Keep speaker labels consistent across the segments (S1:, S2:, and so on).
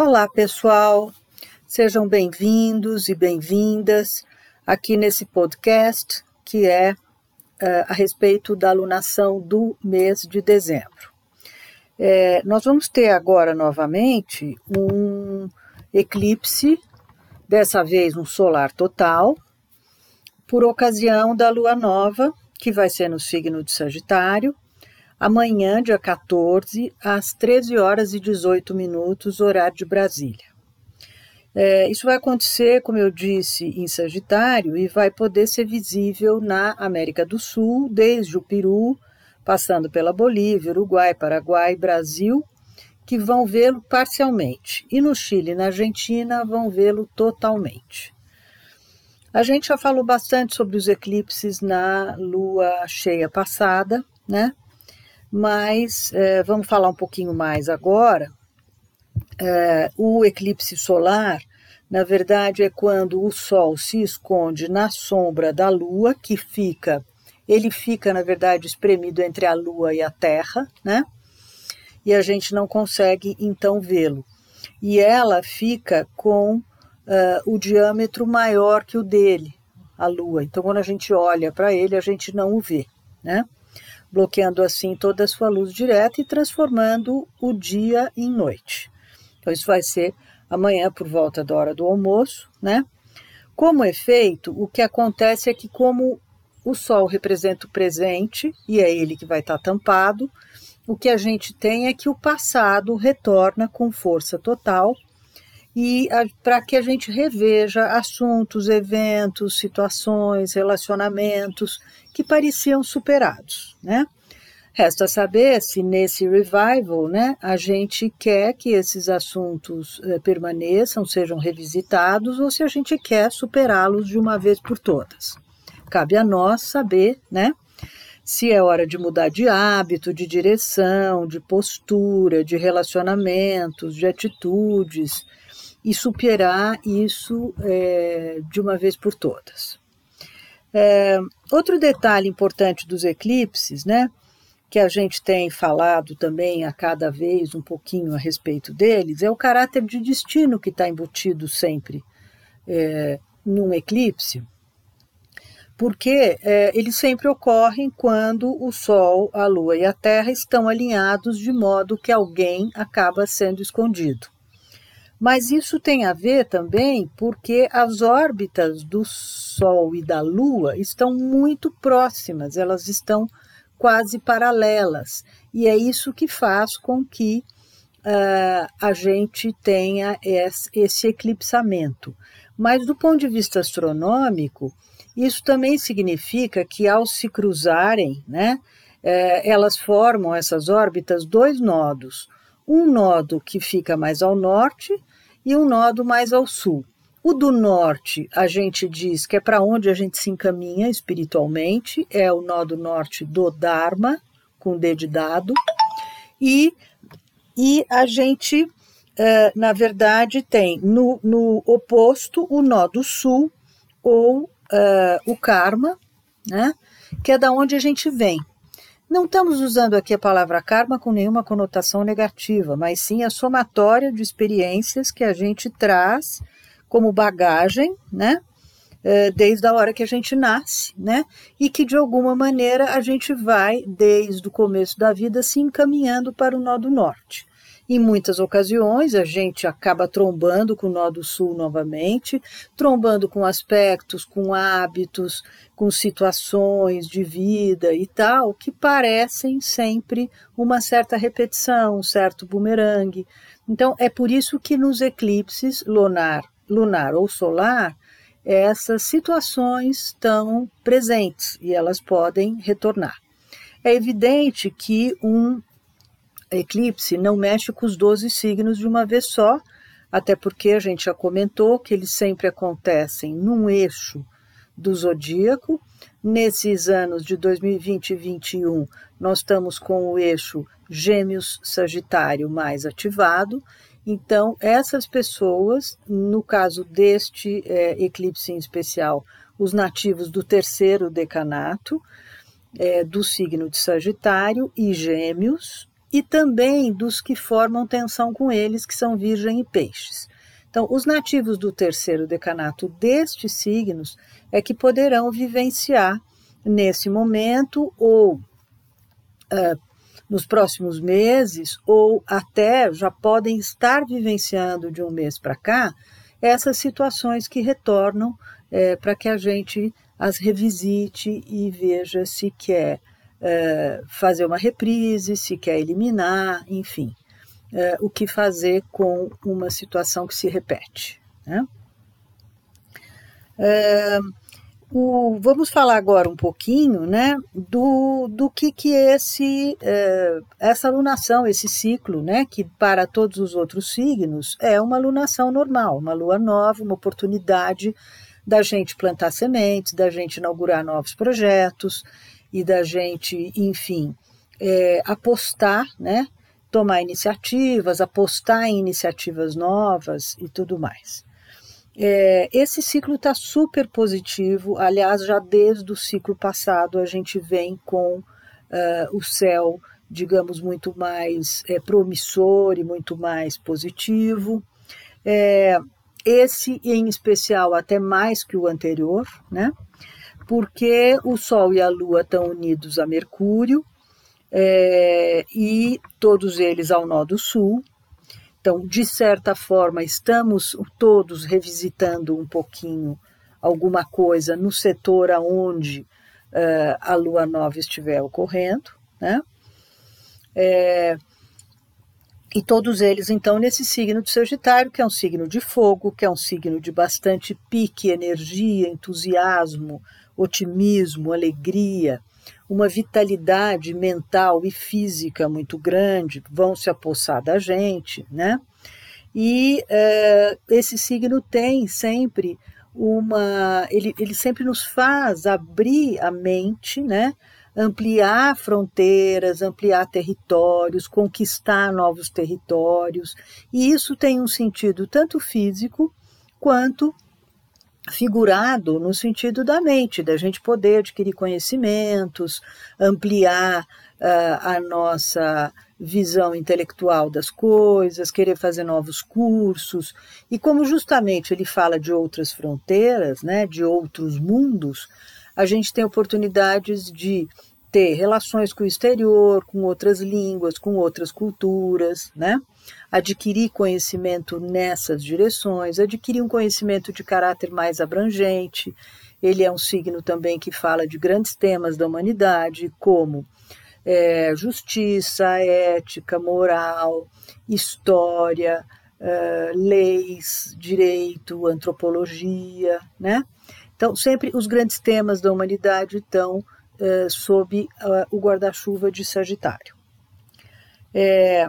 S1: Olá, pessoal. Sejam bem-vindos e bem-vindas aqui nesse podcast que é uh, a respeito da alunação do mês de dezembro. É, nós vamos ter agora novamente um eclipse, dessa vez um solar total, por ocasião da lua nova, que vai ser no signo de Sagitário, amanhã, dia 14, às 13 horas e 18 minutos, horário de Brasília. É, isso vai acontecer, como eu disse, em Sagitário e vai poder ser visível na América do Sul, desde o Peru, passando pela Bolívia, Uruguai, Paraguai, Brasil, que vão vê-lo parcialmente. E no Chile e na Argentina vão vê-lo totalmente. A gente já falou bastante sobre os eclipses na lua cheia passada, né? Mas é, vamos falar um pouquinho mais agora. É, o eclipse solar, na verdade, é quando o Sol se esconde na sombra da Lua, que fica, ele fica, na verdade, espremido entre a Lua e a Terra, né? E a gente não consegue então vê-lo. E ela fica com uh, o diâmetro maior que o dele, a Lua. Então, quando a gente olha para ele, a gente não o vê, né? Bloqueando assim toda a sua luz direta e transformando o dia em noite. Então, isso vai ser amanhã por volta da hora do almoço, né? Como efeito, o que acontece é que, como o Sol representa o presente e é ele que vai estar tampado, o que a gente tem é que o passado retorna com força total e para que a gente reveja assuntos, eventos, situações, relacionamentos que pareciam superados, né? Resta saber se nesse revival, né, a gente quer que esses assuntos eh, permaneçam, sejam revisitados, ou se a gente quer superá-los de uma vez por todas. Cabe a nós saber, né, se é hora de mudar de hábito, de direção, de postura, de relacionamentos, de atitudes, e superar isso é, de uma vez por todas. É, outro detalhe importante dos eclipses, né, que a gente tem falado também a cada vez um pouquinho a respeito deles, é o caráter de destino que está embutido sempre é, num eclipse, porque é, eles sempre ocorrem quando o Sol, a Lua e a Terra estão alinhados de modo que alguém acaba sendo escondido. Mas isso tem a ver também porque as órbitas do Sol e da Lua estão muito próximas, elas estão quase paralelas, e é isso que faz com que uh, a gente tenha esse, eclipsamento. Mas do ponto de vista astronômico, isso também significa que ao se cruzarem, né, eh, elas formam essas órbitas dois nodos. Um nodo que fica mais ao norte e um nodo mais ao sul. O do norte, a gente diz que é para onde a gente se encaminha espiritualmente, é o nodo norte do Dharma, com D de dado, e, e a gente, uh, na verdade, tem no, no oposto o nodo sul, ou uh, o Karma, né, que é da onde a gente vem. Não estamos usando aqui a palavra karma com nenhuma conotação negativa, mas sim a somatória de experiências que a gente traz como bagagem, né? É, desde a hora que a gente nasce, né? E que de alguma maneira a gente vai, desde o começo da vida, se encaminhando para o nó do norte. Em muitas ocasiões, a gente acaba trombando com o nó do sul novamente, trombando com aspectos, com hábitos, com situações de vida e tal, que parecem sempre uma certa repetição, um certo bumerangue. Então, é por isso que nos eclipses lunar, lunar ou solar, essas situações estão presentes e elas podem retornar. É evidente que um eclipse não mexe com os 12 signos de uma vez só, até porque a gente já comentou que eles sempre acontecem num eixo do zodíaco. Nesses anos de 2020 e 2021, nós estamos com o eixo Gêmeos-Sagitário mais ativado. Então, essas pessoas, no caso deste é, eclipse em especial, os nativos do terceiro decanato, é, do signo de Sagitário e Gêmeos, e também dos que formam tensão com eles, que são Virgem e Peixes. Então, os nativos do terceiro decanato destes signos é que poderão vivenciar nesse momento ou uh, nos próximos meses, ou até já podem estar vivenciando de um mês para cá, essas situações que retornam é, para que a gente as revisite e veja se quer é, fazer uma reprise, se quer eliminar, enfim, é, o que fazer com uma situação que se repete. Né? É, o, vamos falar agora um pouquinho né, do, do que, que esse, é, essa alunação, esse ciclo, né, que para todos os outros signos é uma alunação normal, uma lua nova, uma oportunidade da gente plantar sementes, da gente inaugurar novos projetos e da gente, enfim, é, apostar, né, tomar iniciativas, apostar em iniciativas novas e tudo mais. É, esse ciclo está super positivo. Aliás, já desde o ciclo passado a gente vem com uh, o céu, digamos, muito mais é, promissor e muito mais positivo. É, esse em especial até mais que o anterior, né? Porque o Sol e a Lua estão unidos a Mercúrio é, e todos eles ao nó do Sul. Então, de certa forma, estamos todos revisitando um pouquinho alguma coisa no setor aonde uh, a lua nova estiver ocorrendo, né? É, e todos eles, então, nesse signo de Sagitário, que é um signo de fogo, que é um signo de bastante pique, energia, entusiasmo, otimismo, alegria, uma vitalidade mental e física muito grande, vão se apossar da gente, né? E uh, esse signo tem sempre uma. Ele, ele sempre nos faz abrir a mente, né? Ampliar fronteiras, ampliar territórios, conquistar novos territórios. E isso tem um sentido tanto físico quanto figurado no sentido da mente, da gente poder adquirir conhecimentos, ampliar uh, a nossa visão intelectual das coisas, querer fazer novos cursos. E como justamente ele fala de outras fronteiras, né, de outros mundos, a gente tem oportunidades de ter relações com o exterior, com outras línguas, com outras culturas, né? adquirir conhecimento nessas direções, adquirir um conhecimento de caráter mais abrangente. Ele é um signo também que fala de grandes temas da humanidade, como é, justiça, ética, moral, história, é, leis, direito, antropologia, né? Então, sempre os grandes temas da humanidade estão é, sob é, o guarda-chuva de Sagitário. É,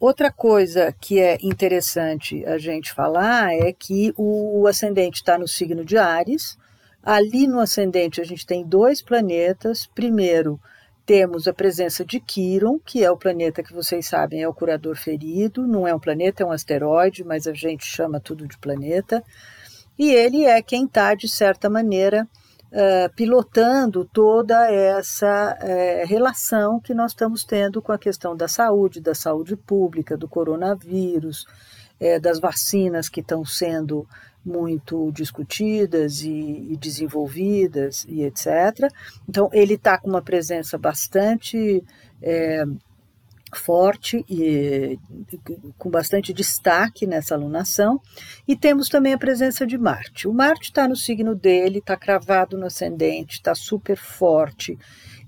S1: Outra coisa que é interessante a gente falar é que o ascendente está no signo de Ares. Ali no ascendente a gente tem dois planetas. Primeiro, temos a presença de Quiron, que é o planeta que vocês sabem é o curador ferido. Não é um planeta, é um asteroide, mas a gente chama tudo de planeta. E ele é quem está, de certa maneira, uh, pilotando toda essa uh, relação que nós estamos tendo com a questão da saúde, da saúde pública, do coronavírus, uh, das vacinas que estão sendo muito discutidas e, e desenvolvidas e etc. Então, ele está com uma presença bastante forte e com bastante destaque nessa alunação. E temos também a presença de Marte. O Marte está no signo dele, está cravado no ascendente, está super forte.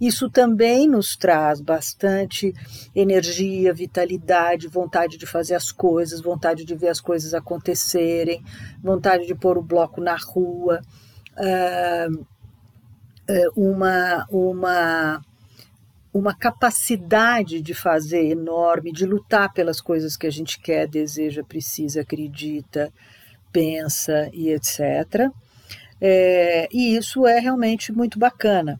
S1: Isso também nos traz bastante energia, vitalidade, vontade de fazer as coisas, vontade de ver as coisas acontecerem, vontade de pôr o bloco na rua, uh, uma, uma uma capacidade de fazer enorme, de lutar pelas coisas que a gente quer, deseja, precisa, acredita, pensa e etc. É, e isso é realmente muito bacana.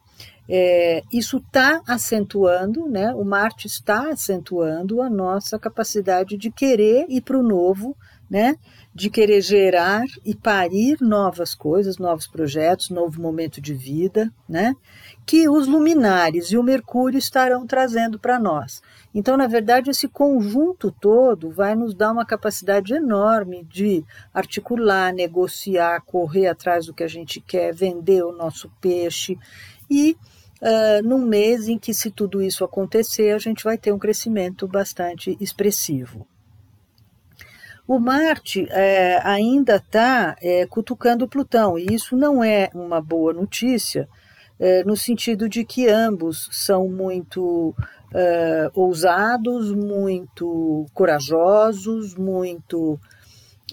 S1: É, isso está acentuando, né? o Marte está acentuando a nossa capacidade de querer ir para o novo, né? De querer gerar e parir novas coisas, novos projetos, novo momento de vida, né? Que os luminares e o Mercúrio estarão trazendo para nós. Então, na verdade, esse conjunto todo vai nos dar uma capacidade enorme de articular, negociar, correr atrás do que a gente quer, vender o nosso peixe e uh, num mês em que, se tudo isso acontecer, a gente vai ter um crescimento bastante expressivo. O Marte é, ainda está é, cutucando Plutão, e isso não é uma boa notícia, é, no sentido de que ambos são muito uh, ousados, muito corajosos, muito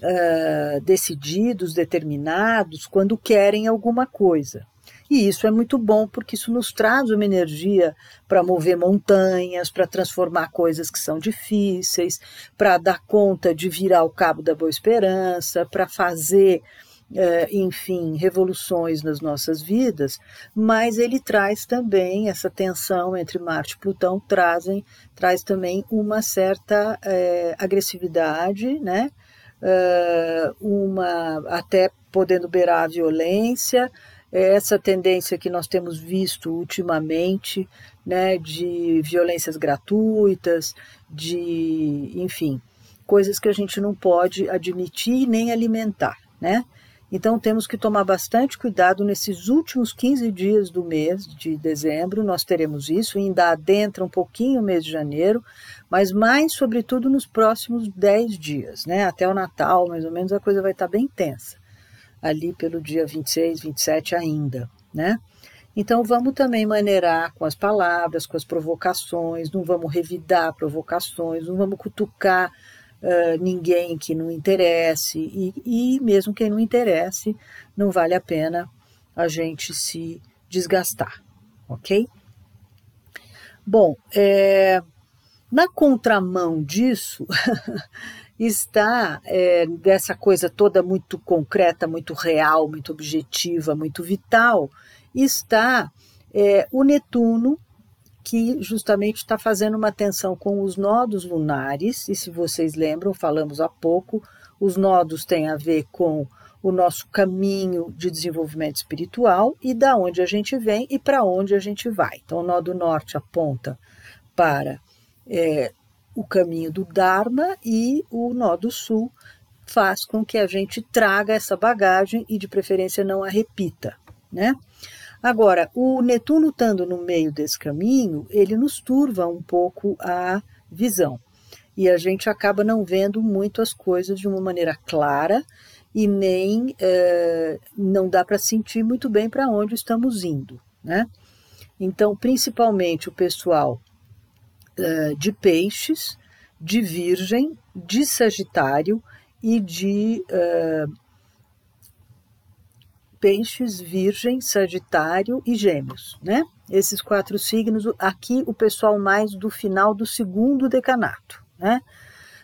S1: uh, decididos, determinados, quando querem alguma coisa. E isso é muito bom porque isso nos traz uma energia para mover montanhas, para transformar coisas que são difíceis, para dar conta de virar o cabo da boa esperança, para fazer é, enfim, revoluções nas nossas vidas, mas ele traz também essa tensão entre Marte e Plutão, trazem, traz também uma certa é, agressividade, né? É, uma até podendo beirar a violência, essa tendência que nós temos visto ultimamente, né, de violências gratuitas, de, enfim, coisas que a gente não pode admitir nem alimentar, né? Então temos que tomar bastante cuidado nesses últimos 15 dias do mês de dezembro, nós teremos isso, ainda adentra um pouquinho o mês de janeiro, mas mais sobretudo nos próximos 10 dias, né? Até o Natal, mais ou menos, a coisa vai estar bem tensa. Ali pelo dia 26, 27 ainda, né? Então vamos também maneirar com as palavras, com as provocações, não vamos revidar provocações, não vamos cutucar uh, ninguém que não interesse, e, e mesmo quem não interesse, não vale a pena a gente se desgastar, ok? Bom, é, na contramão disso está é, dessa coisa toda muito concreta, muito real, muito objetiva, muito vital, está é, o Netuno que justamente está fazendo uma tensão com os nodos lunares, e se vocês lembram, falamos há pouco, os nodos têm a ver com o nosso caminho de desenvolvimento espiritual e da onde a gente vem e para onde a gente vai. Então, o nó do norte aponta para é, o caminho do Dharma e o nó do sul faz com que a gente traga essa bagagem e, de preferência, não a repita, né? Agora, o Netuno estando no meio desse caminho, ele nos turva um pouco a visão. E a gente acaba não vendo muito as coisas de uma maneira clara e nem é, não dá para sentir muito bem para onde estamos indo. Né? Então, principalmente o pessoal de peixes, de virgem, de sagitário e de é, Peixes, Virgem, Sagitário e Gêmeos, né? Esses quatro signos, aqui o pessoal mais do final do segundo decanato, né?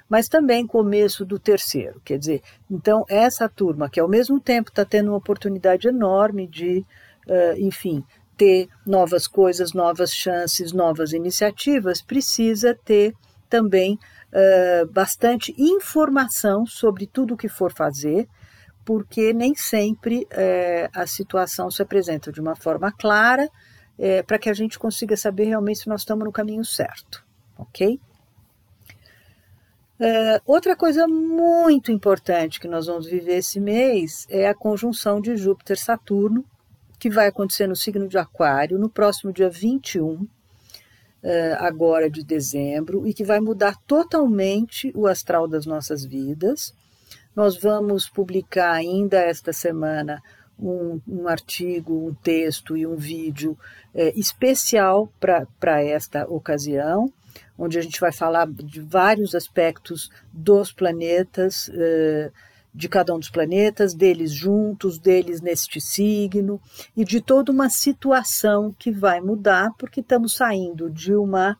S1: Mas também começo do terceiro, quer dizer, então essa turma que ao mesmo tempo está tendo uma oportunidade enorme de, uh, enfim, ter novas coisas, novas chances, novas iniciativas, precisa ter também uh, bastante informação sobre tudo o que for fazer, porque nem sempre é, a situação se apresenta de uma forma clara é, para que a gente consiga saber realmente se nós estamos no caminho certo, ok? É, outra coisa muito importante que nós vamos viver esse mês é a conjunção de Júpiter-Saturno, que vai acontecer no signo de Aquário no próximo dia 21, é, agora de dezembro, e que vai mudar totalmente o astral das nossas vidas. Nós vamos publicar ainda esta semana um, um artigo, um texto e um vídeo é, especial para esta ocasião, onde a gente vai falar de vários aspectos dos planetas, é, de cada um dos planetas, deles juntos, deles neste signo, e de toda uma situação que vai mudar, porque estamos saindo de uma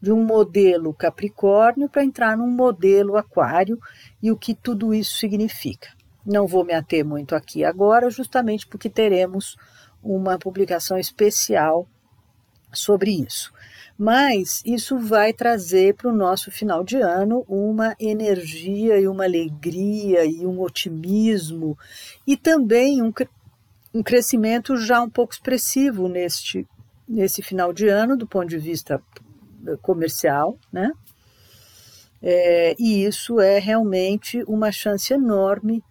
S1: de um modelo Capricórnio para entrar num modelo Aquário e o que tudo isso significa. Não vou me ater muito aqui agora, justamente porque teremos uma publicação especial sobre isso. Mas isso vai trazer para o nosso final de ano uma energia e uma alegria e um otimismo e também um, um crescimento já um pouco expressivo neste, nesse final de ano, do ponto de vista eh, comercial, né? É, e isso é realmente uma chance enorme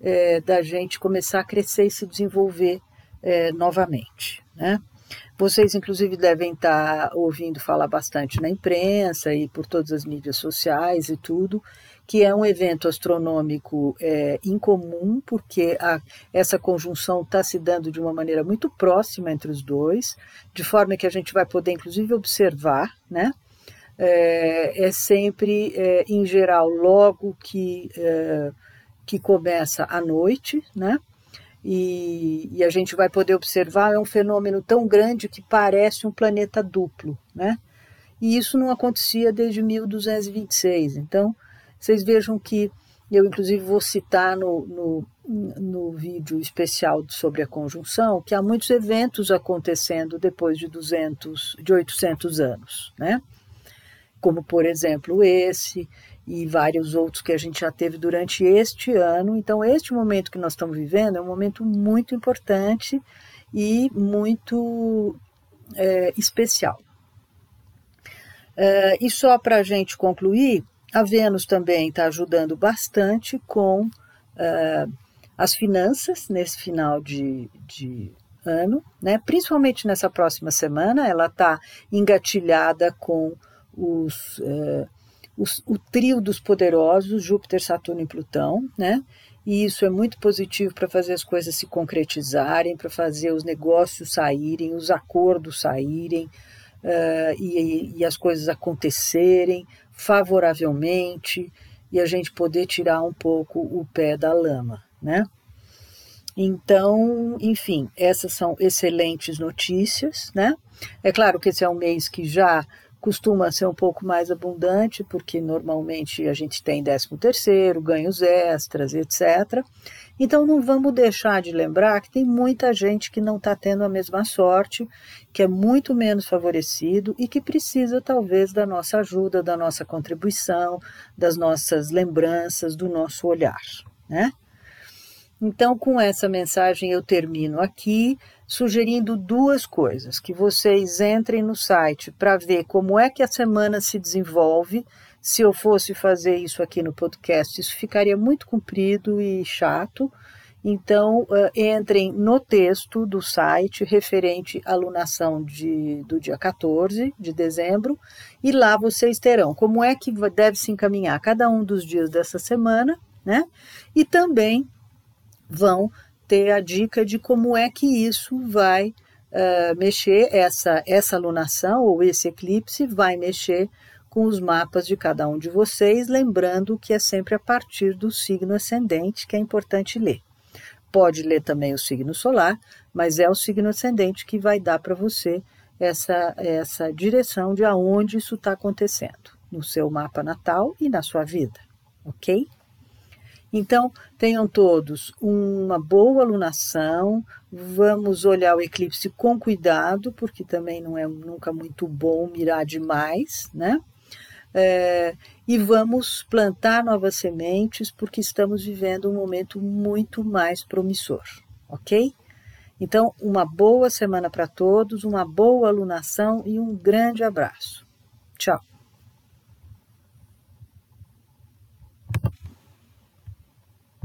S1: é, da gente começar a crescer e se desenvolver é, novamente, né? Vocês, inclusive, devem estar ouvindo falar bastante na imprensa e por todas as mídias sociais e tudo, que é um evento astronômico é, incomum, porque a, essa conjunção está se dando de uma maneira muito próxima entre os dois, de forma que a gente vai poder, inclusive, observar, né? É, é sempre, é, em geral, logo que, é, que começa a noite, né? E, e, a gente vai poder observar, é um fenômeno tão grande que parece um planeta duplo, né? E isso não acontecia desde 1226. Então, vocês vejam que eu, inclusive, vou citar no, no, no vídeo especial sobre a conjunção que há muitos eventos acontecendo depois de 200, de 800 anos, né? Como, por exemplo, esse, e vários outros que a gente já teve durante este ano. Então, este momento que nós estamos vivendo é um momento muito importante e muito é, especial. É, e só para a gente concluir, a Vênus também está ajudando bastante com é, as finanças nesse final de, de ano, né? principalmente nessa próxima semana, ela está engatilhada com os é, o trio dos poderosos, Júpiter, Saturno e Plutão, né? E isso é muito positivo para fazer as coisas se concretizarem, para fazer os negócios saírem, os acordos saírem uh, e, e as coisas acontecerem favoravelmente e a gente poder tirar um pouco o pé da lama, né? Então, enfim, essas são excelentes notícias, né? É claro que esse é um mês que já costuma ser um pouco mais abundante, porque normalmente a gente tem 13 terceiro, ganhos extras, etc. Então não vamos deixar de lembrar que tem muita gente que não está tendo a mesma sorte, que é muito menos favorecido e que precisa talvez da nossa ajuda, da nossa contribuição, das nossas lembranças, do nosso olhar, né? Então, com essa mensagem eu termino aqui sugerindo duas coisas: que vocês entrem no site para ver como é que a semana se desenvolve. Se eu fosse fazer isso aqui no podcast, isso ficaria muito comprido e chato. Então, uh, entrem no texto do site referente à alunação de, do dia 14 de dezembro, e lá vocês terão como é que deve se encaminhar cada um dos dias dessa semana, né? E também vão ter a dica de como é que isso vai uh, mexer, essa, essa alunação ou esse eclipse vai mexer com os mapas de cada um de vocês, lembrando que é sempre a partir do signo ascendente que é importante ler. Pode ler também o signo solar, mas é o signo ascendente que vai dar para você essa, essa direção de aonde isso está acontecendo, no seu mapa natal e na sua vida, ok? Então, tenham todos uma boa alunação, vamos olhar o eclipse com cuidado, porque também não é nunca muito bom mirar demais, né? É, e vamos plantar novas sementes, porque estamos vivendo um momento muito mais promissor, ok? Então, uma boa semana para todos, uma boa alunação e um grande abraço. Tchau!